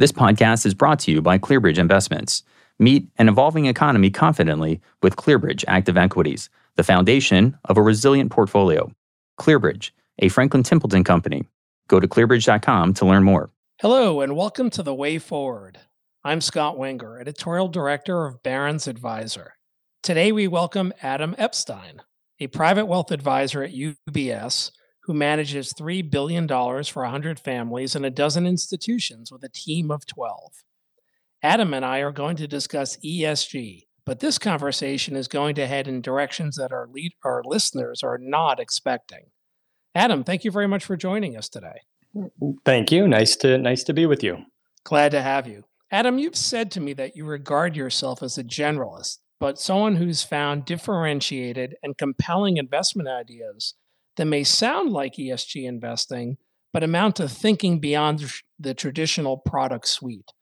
This podcast is brought to you by ClearBridge Investments. Meet an evolving economy confidently with ClearBridge Active Equities, the foundation of a resilient portfolio. ClearBridge, a Franklin Templeton company. Go to clearbridge.com to learn more. Hello, and welcome to The Way Forward. I'm Scott Wenger, Editorial Director of Barron's Advisor. Today we welcome Adam Epstein, a private wealth advisor at UBS who manages $3 billion for 100 families and a dozen institutions with a team of 12. Adam and I are going to discuss ESG, but this conversation is going to head in directions that our, lead, our listeners are not expecting. Adam, thank you very much for joining us today. Thank you. Nice to nice to be with you. Glad to have you. Adam, you've said to me that you regard yourself as a generalist, but someone who's found differentiated and compelling investment ideas that may sound like ESG investing, but amount to thinking beyond the traditional product suite.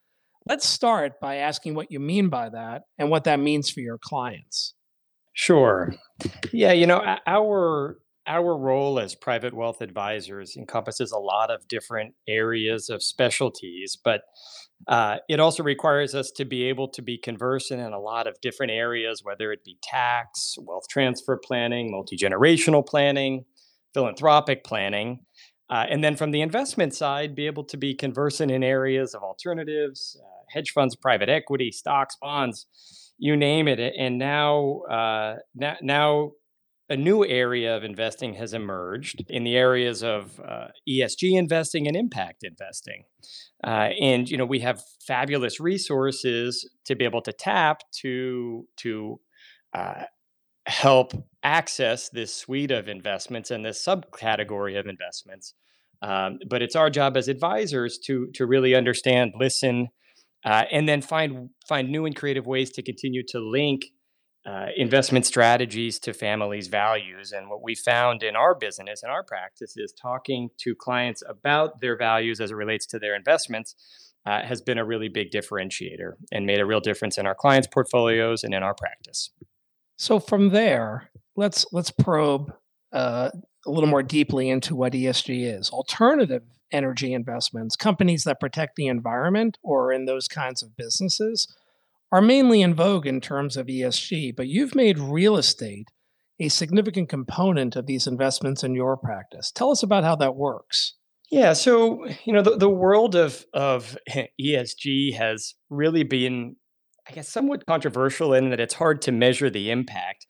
Let's start by asking what you mean by that and what that means for your clients. Sure. Yeah, you know, our our role as private wealth advisors encompasses a lot of different areas of specialties, but uh, it also requires us to be able to be conversant in a lot of different areas, whether it be tax, wealth transfer planning, multi generational planning, philanthropic planning. Uh, and then from the investment side, be able to be conversant in areas of alternatives, uh, hedge funds, private equity, stocks, bonds, you name it. And now, uh, now, now a new area of investing has emerged in the areas of uh, ESG investing and impact investing. Uh, and you know we have fabulous resources to be able to tap to to uh, help access this suite of investments and this subcategory of investments. Um, but it's our job as advisors to to really understand, listen, uh, and then find find new and creative ways to continue to link uh, investment strategies to families' values. And what we found in our business and our practice is talking to clients about their values as it relates to their investments. Uh, has been a really big differentiator and made a real difference in our clients' portfolios and in our practice. So from there, let's let's probe uh, a little more deeply into what ESG is. Alternative energy investments, companies that protect the environment or in those kinds of businesses, are mainly in vogue in terms of ESG. But you've made real estate a significant component of these investments in your practice. Tell us about how that works. Yeah, so you know the, the world of of ESG has really been I guess, somewhat controversial in that it's hard to measure the impact.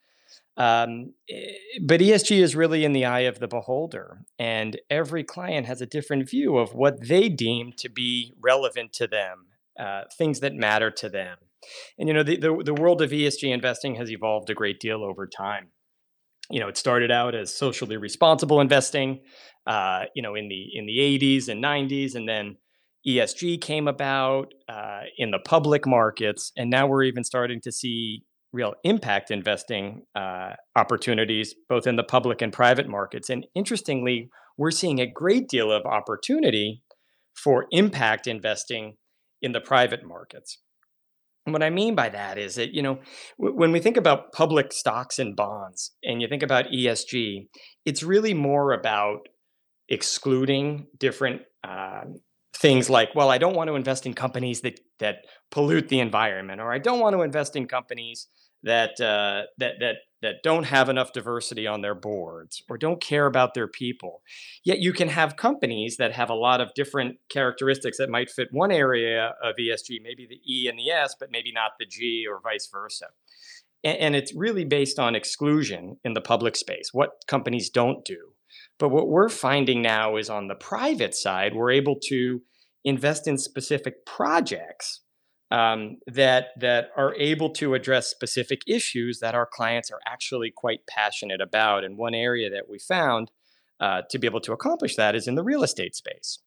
Um, eh, but ESG is really in the eye of the beholder, and every client has a different view of what they deem to be relevant to them, uh, things that matter to them. And you know, the, the the world of ESG investing has evolved a great deal over time. You know, it started out as socially responsible investing, uh, you know, in the in the 80s and 90s, and then ESG came about uh, in the public markets, and now we're even starting to see real impact investing uh, opportunities both in the public and private markets. And interestingly, we're seeing a great deal of opportunity for impact investing in the private markets. And what I mean by that is that, you know, w- when we think about public stocks and bonds and you think about ESG, it's really more about excluding different uh, things like, well, I don't want to invest in companies that that pollute the environment, or I don't want to invest in companies that uh, that that that don't have enough diversity on their boards or don't care about their people. Yet you can have companies that have a lot of different characteristics that might fit one area of ESG, maybe the E and the S, but maybe not the G or vice versa. And, and it's really based on exclusion in the public space, what companies don't do. But what we're finding now is on the private side, we're able to invest in specific projects um, that that are able to address specific issues that our clients are actually quite passionate about. And one area that we found uh, to be able to accomplish that is in the real estate space.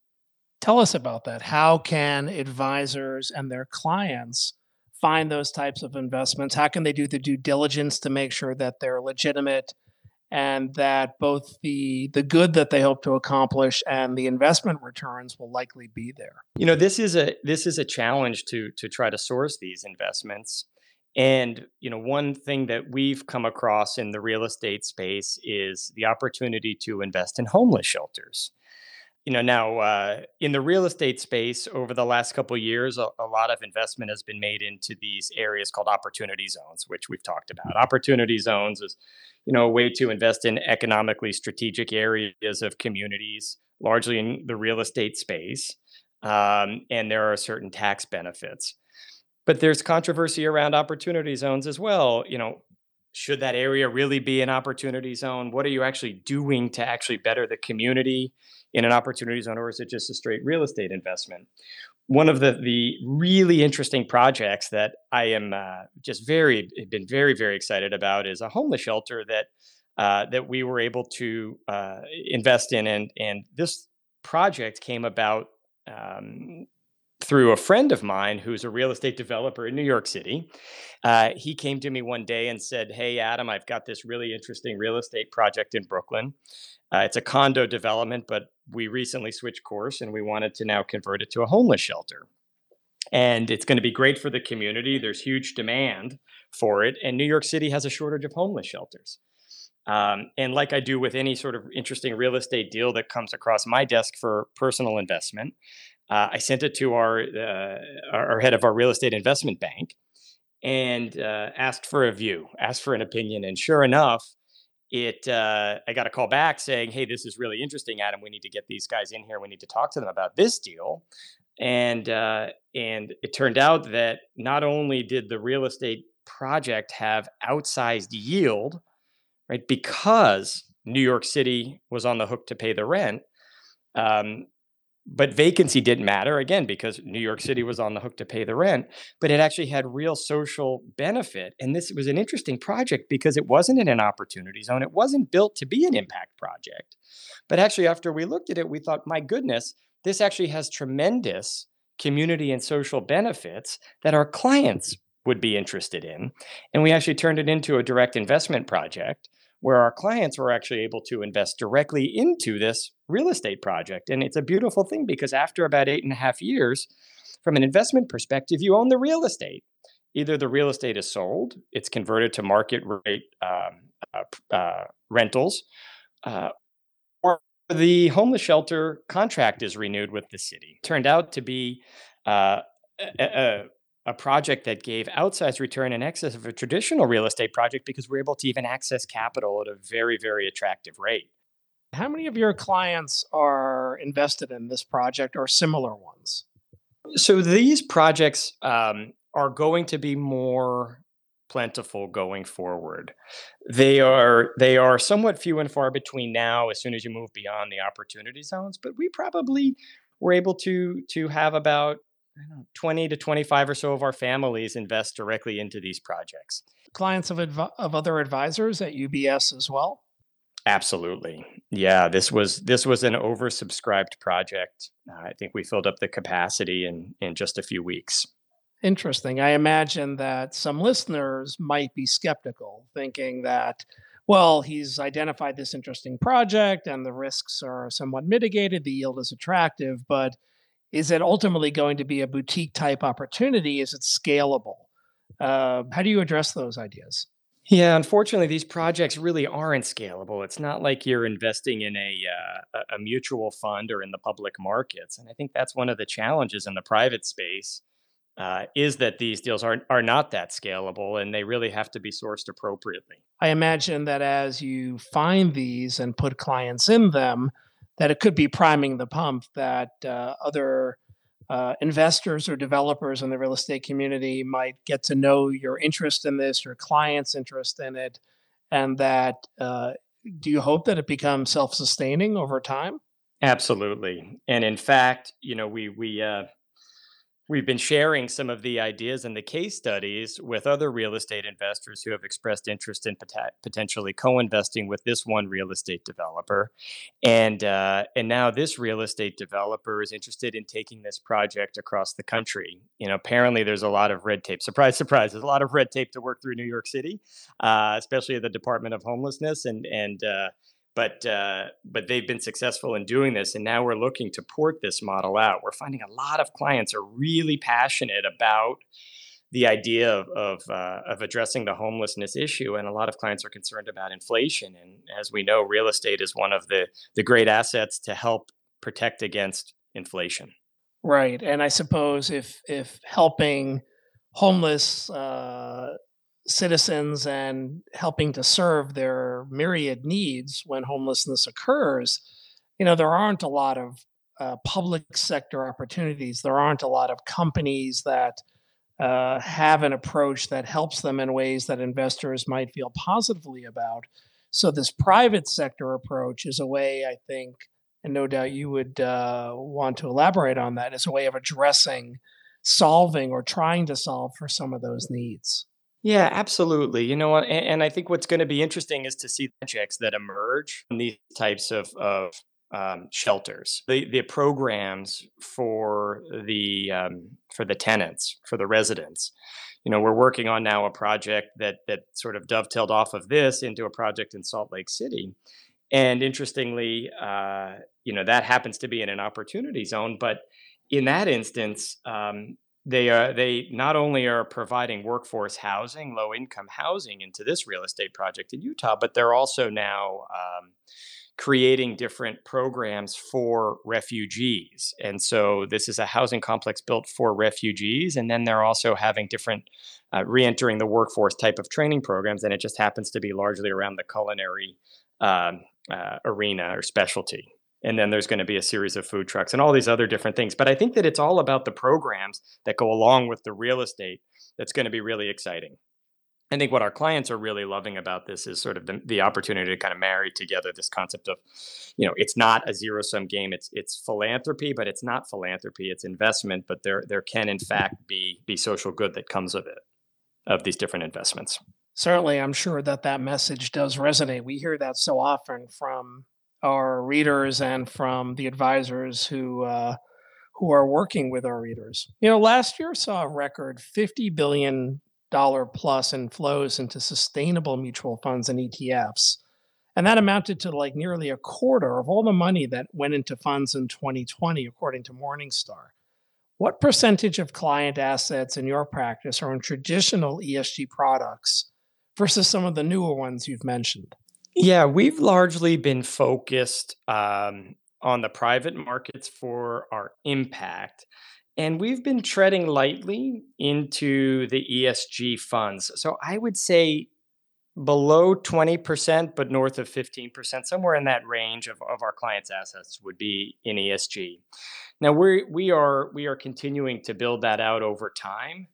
Tell us about that. How can advisors and their clients find those types of investments? How can they do the due diligence to make sure that they're legitimate and that both the the good that they hope to accomplish and the investment returns will likely be there. You know, this is a this is a challenge to to try to source these investments. And you know, one thing that we've come across in the real estate space is the opportunity to invest in homeless shelters. You know now uh, in the real estate space over the last couple years a, a, lot of investment has been made into these areas called opportunity zones which we've talked about. Opportunity zones is you know a way to invest in economically strategic areas of communities largely in the real estate space um, and there are certain tax benefits. But there's controversy around opportunity zones as well you know should that area really be an opportunity zone? What are you actually doing to actually better the community in an opportunity zone, or is it just a straight real estate investment? One of the the really interesting projects that I am uh, just very been very very excited about is a homeless shelter that uh, that we were able to uh, invest in, and and this project came about um, through a friend of mine who's a real estate developer in New York City. Uh, he came to me one day and said, Hey, Adam, I've got this really interesting real estate project in Brooklyn. Uh, it's a condo development, but we recently switched course and we wanted to now convert it to a homeless shelter. And it's going to be great for the community. There's huge demand for it. And New York City has a shortage of homeless shelters. Um, and like I do with any sort of interesting real estate deal that comes across my desk for personal investment, uh, I sent it to our, uh, our head of our real estate investment bank and uh, asked for a view, asked for an opinion. And sure enough, it uh, I got a call back saying, "Hey, this is really interesting, Adam. We need to get these guys in here. We need to talk to them about this deal." And uh, and it turned out that not only did the real estate project have outsized yield, right, because New York City was on the hook to pay the rent, um, but vacancy didn't matter again because New York City was on the hook to pay the rent, but it actually had real social benefit. And this was an interesting project because it wasn't in an opportunity zone. It wasn't built to be an impact project. But actually, after we looked at it, we thought, my goodness, this actually has tremendous community and social benefits that our clients would be interested in. And we actually turned it into a direct investment project where our clients were actually able to invest directly into this real estate project. And it's a beautiful thing because after about eight and a half years, from an investment perspective, you own the real estate. Either the real estate is sold, it's converted to market rate um, uh, uh, rentals, uh, or the homeless shelter contract is renewed with the city. Turned out to be uh, a, a, a project that gave outsized return in excess of a traditional real estate project because we're able to even access capital at a very, very attractive rate. How many of your clients are invested in this project or similar ones? So these projects um, are going to be more plentiful going forward. They are they are somewhat few and far between now as soon as you move beyond the opportunity zones, but we probably were able to to have about know, 20 to 25 or so of our families invest directly into these projects. Clients of, adv- of other advisors at UBS as well? Absolutely. Yeah, this was this was an oversubscribed project. Uh, I think we filled up the capacity in in just a few weeks. Interesting. I imagine that some listeners might be skeptical, thinking that well, he's identified this interesting project and the risks are somewhat mitigated, the yield is attractive, but is it ultimately going to be a boutique type opportunity? Is it scalable? Uh, how do you address those ideas? Yeah, unfortunately, these projects really aren't scalable. It's not like you're investing in a uh, a mutual fund or in the public markets, and I think that's one of the challenges in the private space uh, is that these deals are are not that scalable, and they really have to be sourced appropriately. I imagine that as you find these and put clients in them, that it could be priming the pump that uh, other uh, investors or developers in the real estate community might get to know your interest in this, your client's interest in it, and that uh, do you hope that it becomes self-sustaining over time? Absolutely, and in fact, you know, we we uh, We've been sharing some of the ideas and the case studies with other real estate investors who have expressed interest in pot- potentially co-investing with this one real estate developer, and uh, and now this real estate developer is interested in taking this project across the country. You know, apparently there's a lot of red tape. Surprise, surprise! There's a lot of red tape to work through New York City, uh, especially the Department of Homelessness and and uh, but uh, but they've been successful in doing this and now we're looking to port this model out we're finding a lot of clients are really passionate about the idea of of, uh, of addressing the homelessness issue and a lot of clients are concerned about inflation and as we know real estate is one of the the great assets to help protect against inflation. Right, and I suppose if if helping homeless uh, citizens and helping to serve their myriad needs when homelessness occurs, you know, there aren't a lot of uh, public sector opportunities. There aren't a lot of companies that uh, have an approach that helps them in ways that investors might feel positively about. So, this private sector approach is a way, I think, and no doubt you would uh, want to elaborate on that, is a way of addressing, solving, or trying to solve for some of those needs. Yeah, absolutely. You know what? And, and I think what's going to be interesting is to see projects that emerge from these types of, of um, shelters, the the programs for the um, for the tenants, for the residents. You know, we're working on now a project that that sort of dovetailed off of this into a project in Salt Lake City, and interestingly, uh, you know, that happens to be in an opportunity zone, but in that instance, um, they are they not only are providing workforce housing, low income housing into this real estate project in Utah, but they're also now um, creating different programs for refugees. And so this is a housing complex built for refugees. And then they're also having different uh, re entering the workforce type of training programs. And it just happens to be largely around the culinary um, uh, arena or specialty. And then there's going to be a series of food trucks and all these other different things. But I think that it's all about the programs that go along with the real estate that's going to be really exciting. I think what our clients are really loving about this is sort of the, the opportunity to kind of marry together this concept of, you know, it's not a zero sum game. It's it's philanthropy, but it's not philanthropy. It's investment, but there there can in fact be be social good that comes of it, of these different investments. Certainly, I'm sure that that message does resonate. We hear that so often from our readers and from the advisors who uh, who are working with our readers. You know, last year saw a record 50 billion dollar plus in flows into sustainable mutual funds and ETFs. And that amounted to like nearly a quarter of all the money that went into funds in 2020, according to Morningstar. What percentage of client assets in your practice are in traditional ESG products versus some of the newer ones you've mentioned? Yeah, we've largely been focused um, on the private markets for our impact. And we've been treading lightly into the ESG funds. So I would say below 20%, but north of 15%, somewhere in that range of, of our clients' assets would be in ESG. Now we we are we are continuing to build that out over time.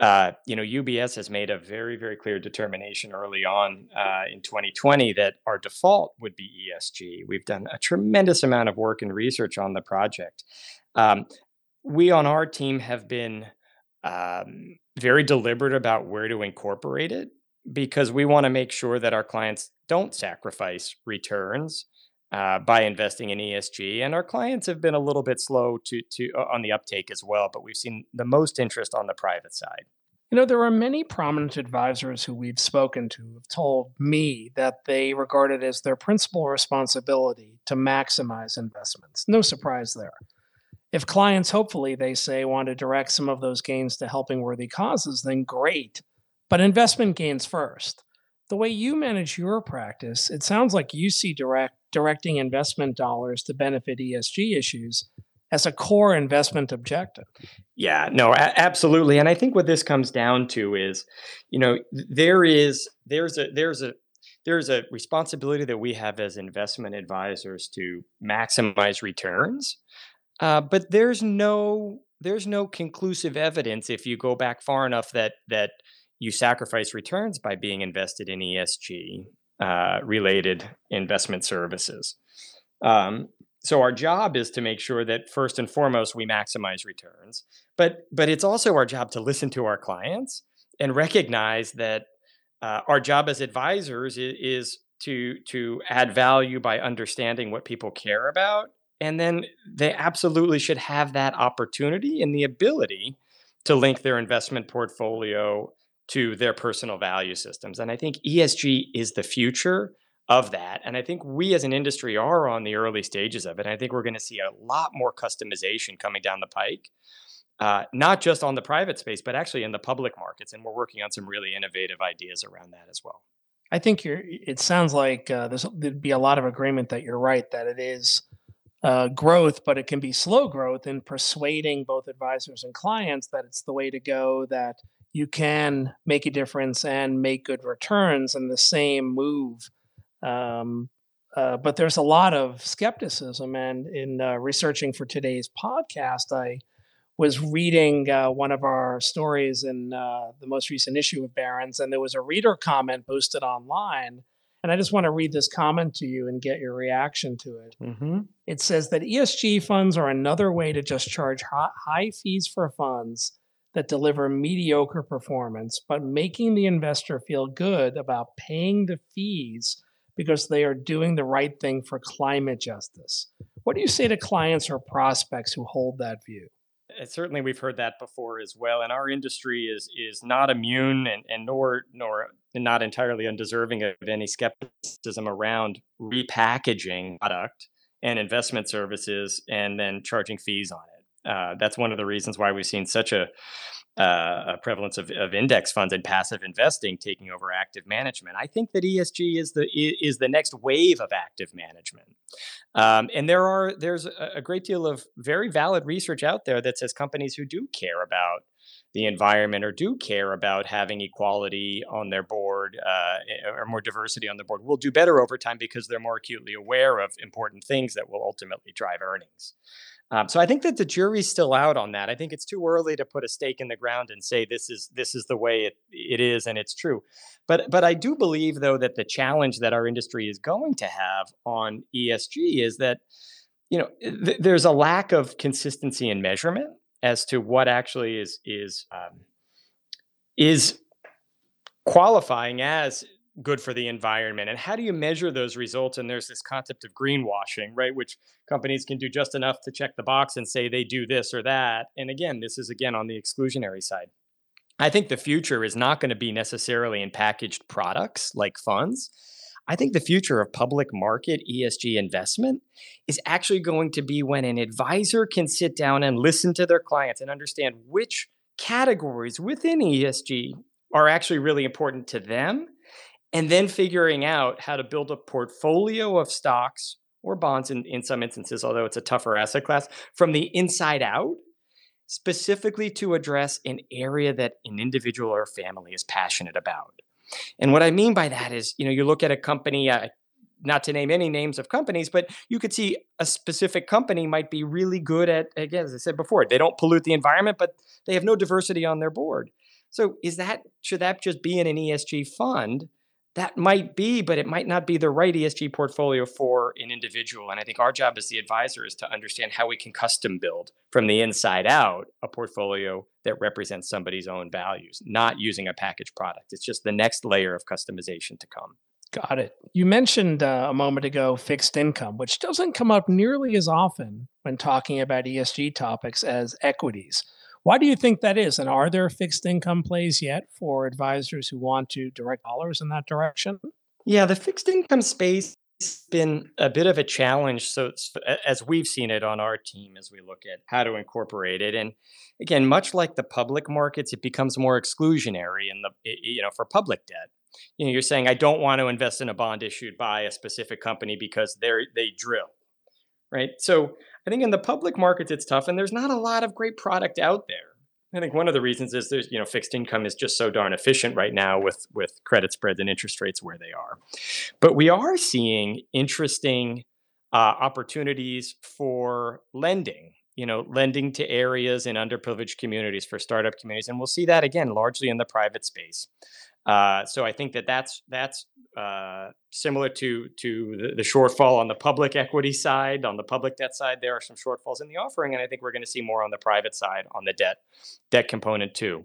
Uh, you know, UBS has made a very, very clear determination early on uh, in 2020 that our default would be ESG. We've done a tremendous amount of work and research on the project. Um, we on our team have been um, very deliberate about where to incorporate it because we want to make sure that our clients don't sacrifice returns uh, by investing in ESG. And our clients have been a little bit slow to to uh, on the uptake as well, but we've seen the most interest on the private side. You know, there are many prominent advisors who we've spoken to have told me that they regard it as their principal responsibility to maximize investments. No surprise there. If clients, hopefully, they say, want to direct some of those gains to helping worthy causes, then great. But investment gains first. The way you manage your practice, it sounds like you see direct directing investment dollars to benefit ESG issues as a core investment objective. Yeah, no, a- absolutely. And I think what this comes down to is, you know, there is there's a there's a there's a responsibility that we have as investment advisors to maximize returns uh, but there's no there's no conclusive evidence if you go back far enough that that you sacrifice returns by being invested in ESG uh, related investment services. Um, so our job is to make sure that first and foremost we maximize returns, but but it's also our job to listen to our clients and recognize that uh, our job as advisors is, is to to add value by understanding what people care about and then they absolutely should have that opportunity and the ability to link their investment portfolio to their personal value systems. And I think ESG is the future of that. And I think we as an industry are on the early stages of it. And I think we're going to see a lot more customization coming down the pike. Uh, not just on the private space, but actually in the public markets. And we're working on some really innovative ideas around that as well. I think you're. It sounds like uh, there'd be a lot of agreement that you're right that it is uh, growth, but it can be slow growth in persuading both advisors and clients that it's the way to go, that you can make a difference and make good returns in the same move. Um, uh, but there's a lot of skepticism. And in uh, researching for today's podcast, I was reading uh, one of our stories in uh, the most recent issue of Barron's, and there was a reader comment posted online and I just want to read this comment to you and get your reaction to it. Mm-hmm. It says that ESG funds are another way to just charge high fees for funds that deliver mediocre performance, but making the investor feel good about paying the fees because they are doing the right thing for climate justice. What do you say to clients or prospects who hold that view? Uh, certainly we've heard that before as well and our industry is is not immune and, and nor nor not entirely undeserving of any skepticism around repackaging product and investment services and then charging fees on it uh, that's one of the reasons why we've seen such a uh, a prevalence of, of index funds and passive investing taking over active management. I think that ESG is the is the next wave of active management, um, and there are there's a great deal of very valid research out there that says companies who do care about the environment or do care about having equality on their board uh, or more diversity on the board will do better over time because they're more acutely aware of important things that will ultimately drive earnings. Um, so I think that the jury's still out on that. I think it's too early to put a stake in the ground and say this is this is the way it, it is and it's true. But but I do believe though that the challenge that our industry is going to have on ESG is that you know th- there's a lack of consistency in measurement as to what actually is is um, is qualifying as good for the environment and how do you measure those results? And there's this concept of greenwashing right? Which companies can do just enough to check the box and say they do this or that. And again this is again on the exclusionary side. I think the future is not going to be necessarily in packaged products like funds. I think the future of public market esg investment is actually going to be when an advisor can sit down and listen to their clients and understand which categories within esg are actually really important to them and then figuring out how to build a portfolio of stocks or bonds in, in some instances, although it's a tougher asset class, from the inside out, specifically to address an area that an individual or family is passionate about. And what I mean by that is, you know, you look at a company, uh, not to name any names of companies, but you could see a specific company might be really good at, again, as I said before, they don't pollute the environment, but they have no diversity on their board. So is that should that just be in an ESG fund? That might be, but it might not be the right ESG portfolio for an individual. And I think our job as the advisor is to understand how we can custom build from the inside out a portfolio that represents somebody's own values, not using a packaged product. It's just the next layer of customization to come. Got it. You mentioned uh, a moment ago fixed income, which doesn't come up nearly as often when talking about ESG topics as equities. Why do you think that is? And are there fixed income plays yet for advisors who want to direct dollars in that direction? Yeah, the fixed income space has been a bit of a challenge. So, as we've seen it on our team, as we look at how to incorporate it, and again, much like the public markets, it becomes more exclusionary in the you know for public debt. You know, you're saying I don't want to invest in a bond issued by a specific company because they're they drill, right? So I think in the public markets it's tough, and there's not a lot of great product out there. I think one of the reasons is there's you know fixed income is just so darn efficient right now with with credit spreads and interest rates where they are, but we are seeing interesting uh, opportunities for lending. You know, lending to areas in underprivileged communities for startup communities, and we'll see that again largely in the private space. Uh, so I think that that's that's uh, similar to to the, the, shortfall on the public equity side. On the public debt side, there are some shortfalls in the offering, and I think we're going to see more on the private side on the debt debt component too.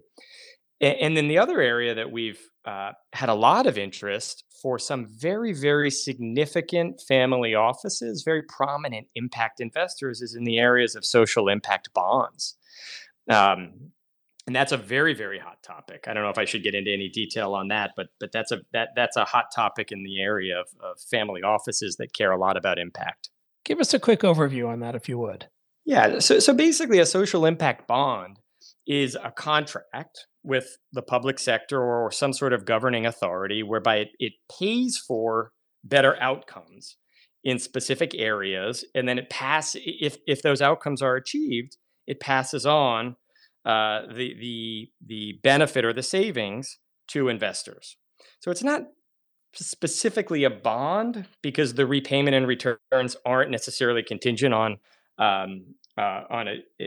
And, then the other area that we've uh, had a lot of interest for some very very significant family offices, very prominent impact investors, is in the areas of social impact bonds. Um, and that's a very very hot topic. I don't know if i should get into any detail on that but but that's a that that's a hot topic in the area of, of family offices that care a lot about impact. Give us a quick overview on that if you would. Yeah so so basically a social impact bond is a contract with the public sector or some sort of governing authority whereby it, it pays for better outcomes in specific areas, and then it pass if if those outcomes are achieved, it passes on uh, the the the benefit or the savings to investors. So it's not specifically a bond because the repayment and returns aren't necessarily contingent on um, uh, on a uh,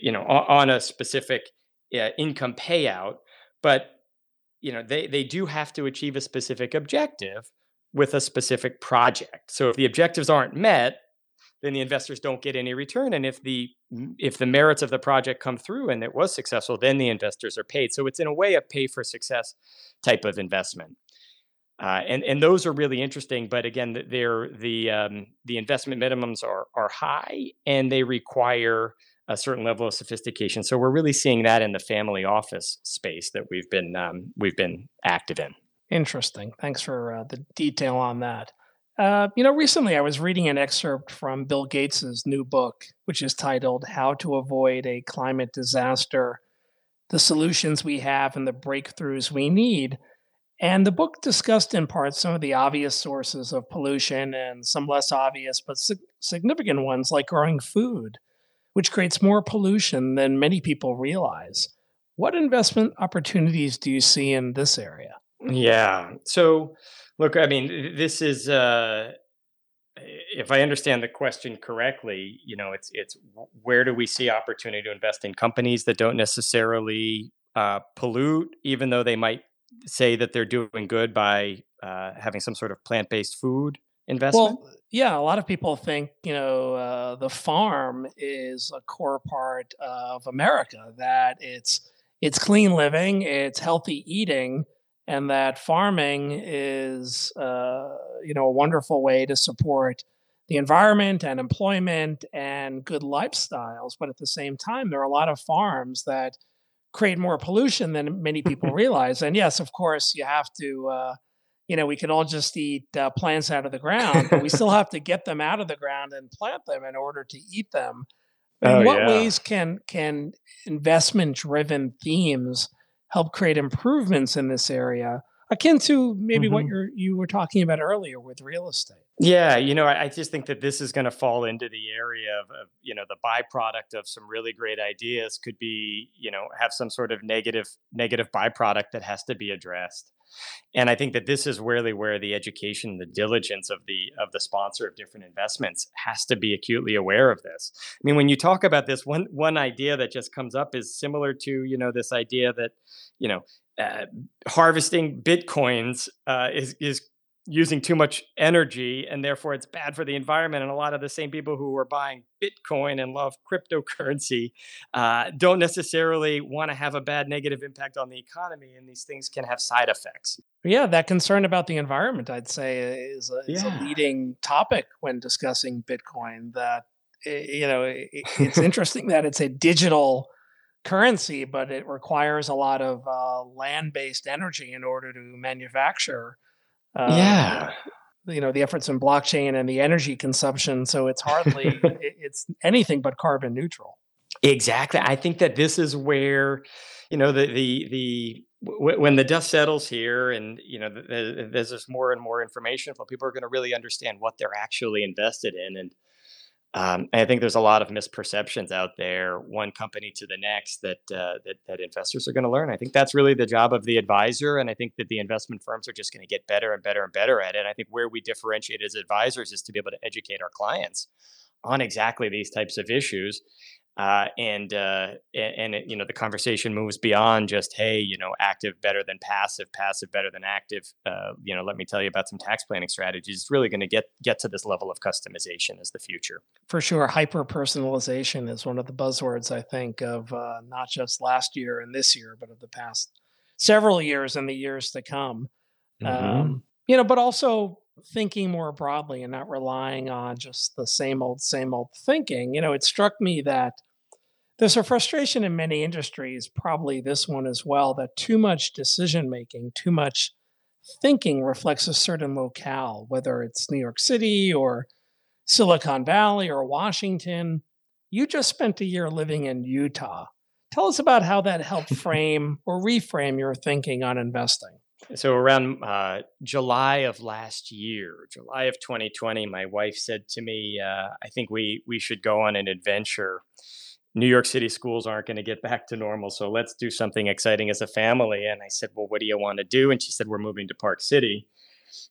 you know on a specific uh, income payout, but you know they they do have to achieve a specific objective with a specific project. So if the objectives aren't met, then the investors don't get any return and if the if the merits of the project come through and it was successful then the investors are paid so it's in a way a pay for success type of investment uh, and and those are really interesting but again they're the um, the investment minimums are are high and they require a certain level of sophistication so we're really seeing that in the family office space that we've been um, we've been active in Interesting. Thanks for uh, the detail on that. Uh, you know, recently I was reading an excerpt from Bill Gates's new book, which is titled "How to Avoid a Climate Disaster: The Solutions We Have and the Breakthroughs We Need." And the book discussed in part some of the obvious sources of pollution and some less obvious but sig- significant ones like growing food, which creates more pollution than many people realize. What investment opportunities do you see in this area? Yeah. So, look, I mean, this is uh if I understand the question correctly, you know, it's it's where do we see opportunity to invest in companies that don't necessarily uh, pollute, even though they might say that they're doing good by uh, having some sort of plant-based food investment? Well, yeah, a lot of people think, you know, uh, the farm is a core part of America, that it's it's clean living, it's healthy eating, and that farming is uh, you know a wonderful way to support the environment and employment and good lifestyles. But at the same time there are a lot of farms that create more pollution than many people realize. And yes of course you have to uh, you know we can all just eat uh, plants out of the ground but we still have to get them out of the ground and plant them in order to eat them in oh, what yeah. ways can can investment driven themes help create improvements in this area akin to maybe mm-hmm. what you're you were talking about earlier with real estate yeah you know i, I just think that this is going to fall into the area of, of, you know the byproduct of some really great ideas could be you know have some sort of negative negative byproduct that has to be addressed and i think that this is really where the education the diligence of the of the sponsor of different investments has to be acutely aware of this. I mean when you talk about this one one idea that just comes up is similar to you know this idea that you know uh, harvesting bitcoins uh, is is using too much energy and therefore it's bad for the environment and a lot of the same people who are buying bitcoin and love cryptocurrency uh, don't necessarily want to have a bad negative impact on the economy and these things can have side effects yeah that concern about the environment i'd say is a, is yeah. a leading topic when discussing bitcoin that eh, you know it's interesting that it's a digital currency but it requires a lot of uh, land-based energy in order to manufacture um, yeah. You know, the efforts in blockchain and the energy consumption. So it's hardly, it's anything but carbon neutral. Exactly. I think that this is where, you know, the, the, the, when the dust settles here and you know there's just more and more information people are going to really understand what they're actually invested in and um, I think there's a lot of misperceptions out there, one company to the next, that uh, that, that investors are going to learn. I think that's really the job of the advisor, and I think that the investment firms are just going to get better and better and better at it. I think where we differentiate as advisors is to be able to educate our clients on exactly these types of issues uh, and uh, and it, you know the conversation moves beyond just hey you know active better than passive passive better than active uh, you know let me tell you about some tax planning strategies it's really going to get get to this level of customization as the future for sure hyper personalization is one of the buzzwords i think of uh, not just last year and this year but of the past several years and the years to come mm-hmm. um, you know but also thinking more broadly and not relying on just the same old, same old thinking. You know, it struck me that there's a frustration in many industries, probably this one as well, that too much decision making, too much thinking reflects a certain locale, whether it's New York City or Silicon Valley or Washington. You just spent a year living in Utah. Tell us about how that helped frame or reframe your thinking on investing. So around uh, July of last year, July of 2020, my wife said to me, uh, "I think we we should go on an adventure." New York City schools aren't going to get back to normal, so let's do something exciting as a family. And I said, "Well, what do you want to do?" And she said, "We're moving to Park City."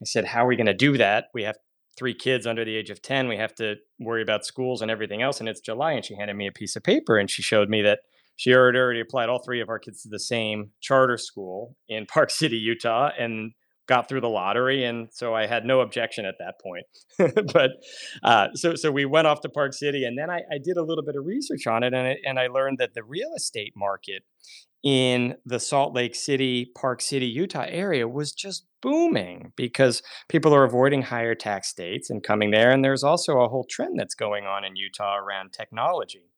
I said, "How are we going to do that? We have three kids under the age of 10. We have to worry about schools and everything else. And it's July. And she handed me a piece of paper and she showed me that she already, already applied all three of our kids to the same charter school in Park City, Utah, and got through the lottery. And so I had no objection at that point. but uh, so, so we went off to Park City and then I, I did a little bit of research on it and, I, and I learned that the real estate market in the Salt Lake City, Park City, Utah area was just booming because people are avoiding higher tax states and coming there. And there's also a whole trend that's going on in Utah around technology.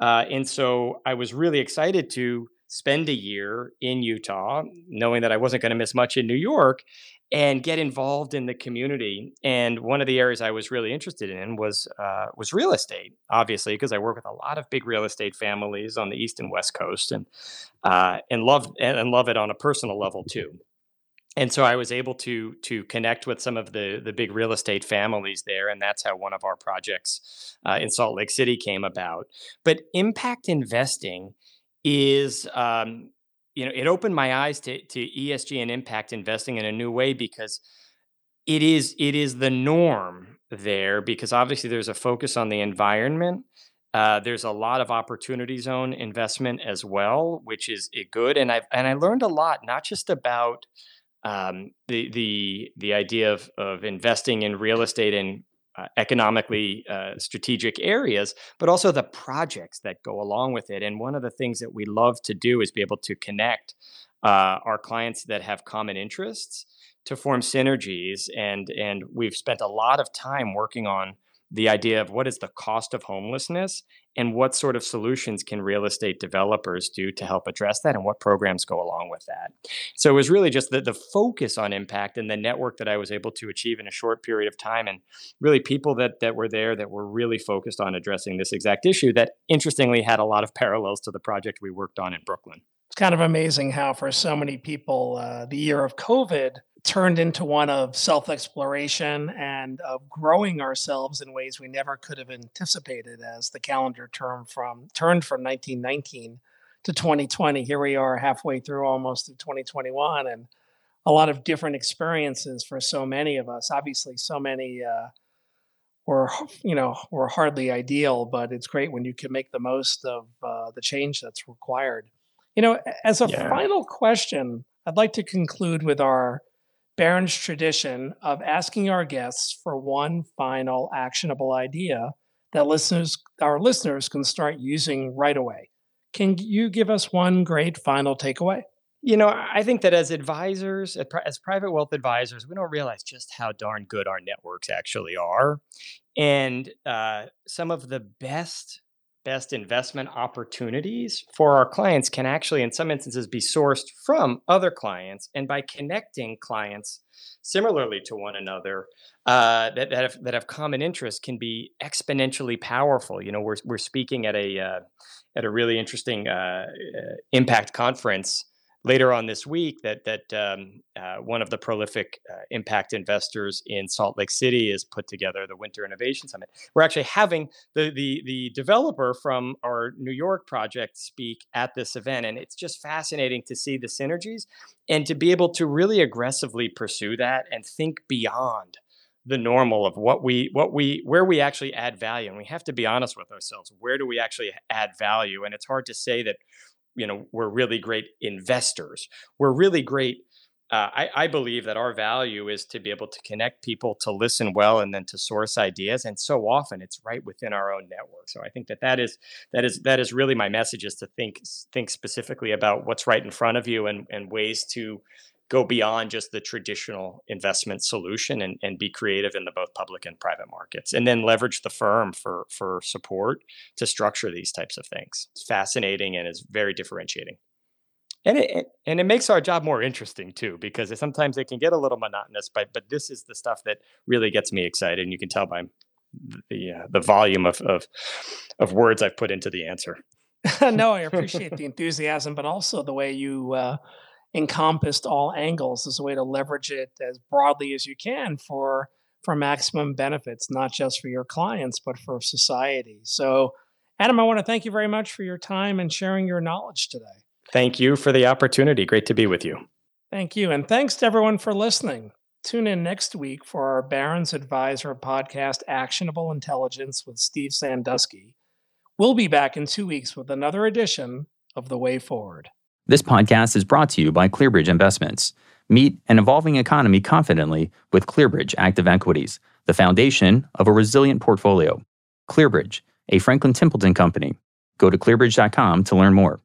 Uh, and so I was really excited to spend a year in Utah, knowing that I wasn't going to miss much in New York and get involved in the community. And one of the areas I was really interested in was uh, was real estate, obviously, because I work with a lot of big real estate families on the east and west coast, and uh, and love and love it on a personal level too. And so I was able to to connect with some of the the big real estate families there, and that's how one of our projects uh, in Salt Lake City came about. But impact investing is um, you know it opened my eyes to, to esg and impact investing in a new way because it is it is the norm there because obviously there's a focus on the environment. Uh, there's a lot of opportunity zone investment as well which is eh, good and i and i learned a lot not just about um, the the the idea of of investing in real estate and uh, economically uh, strategic areas, but also the projects that go along with it. And one of the things that we love to do is be able to connect uh, our clients that have common interests to form synergies. And and we've spent a lot of time working on the idea of what is the cost of homelessness and what sort of solutions can real estate developers do to help address that and what programs go along with that? So it was really just the, the focus on impact and the network that i was able to achieve in a short period of time and really people that that were there that were really focused on addressing this exact issue that interestingly had a lot of parallels to the project we worked on in brooklyn. It's kind of amazing how for so many people uh, the year of covid turned into one of self exploration and of growing ourselves in ways we never could have anticipated as the calendar term from turned from 1919 to 2020. Here we are halfway through almost to 2021 and a lot of different experiences for so many of us. Obviously, so many uh, were, you know, were hardly ideal, but it's great when you can make the most of uh, the change that's required. You know, as a yeah. final question, I'd like to conclude with our Barron's tradition of asking our guests for one final actionable idea that listeners our listeners can start using right away. Can you give us one great final takeaway? You know, I think that as advisors, as private wealth advisors, we don't realize just how darn good our networks actually are. And uh, some of the best best investment opportunities for our clients can actually, in some instances, be sourced from other clients. And by connecting clients similarly to one another uh, that, that, have, that have common interests can be exponentially powerful. You know, we're, we're speaking at a, uh, at a really interesting uh, uh impact conference later on this week that that um, uh, one of the prolific uh, impact investors in Salt Lake City has put together the Winter Innovation Summit. We're actually having the the the developer from our New York project speak at this event, and it's just fascinating to see the synergies and to be able to really aggressively pursue that and think beyond the normal of what we what we where we actually add value. And we have to be honest with ourselves. Where do we actually add value? And it's hard to say that you know we're really great investors. We're really great uh, I, I, believe that our value is to be able to connect people to listen well and then to source ideas and so often it's right within our own network. So i think that that is that is that is really my message is to think think specifically about what's right in front of you and and ways to go beyond just the traditional investment solution and, and be creative in the both public and private markets and then leverage the firm for for support to structure these types of things it's fascinating and is very differentiating and it and it makes our job more interesting too because sometimes it can get a little monotonous but but this is the stuff that really gets me excited and you can tell by the uh, the volume of, of of words I've put into the answer. no, I appreciate the enthusiasm, but also the way you uh, encompassed all angles as a way to leverage it as broadly as you can for for maximum benefits, not just for your clients, but for society. So, Adam, I want to thank you very much for your time and sharing your knowledge today. Thank you for the opportunity. Great to be with you. Thank you. And thanks to everyone for listening. Tune in next week for our Barron's Advisor podcast, Actionable Intelligence with Steve Sandusky. We'll be back in two weeks with another edition of The Way Forward. This podcast is brought to you by ClearBridge Investments. Meet an evolving economy confidently with ClearBridge Active Equities, the foundation of a resilient portfolio. ClearBridge, a Franklin Templeton company. Go to clearbridge.com to learn more.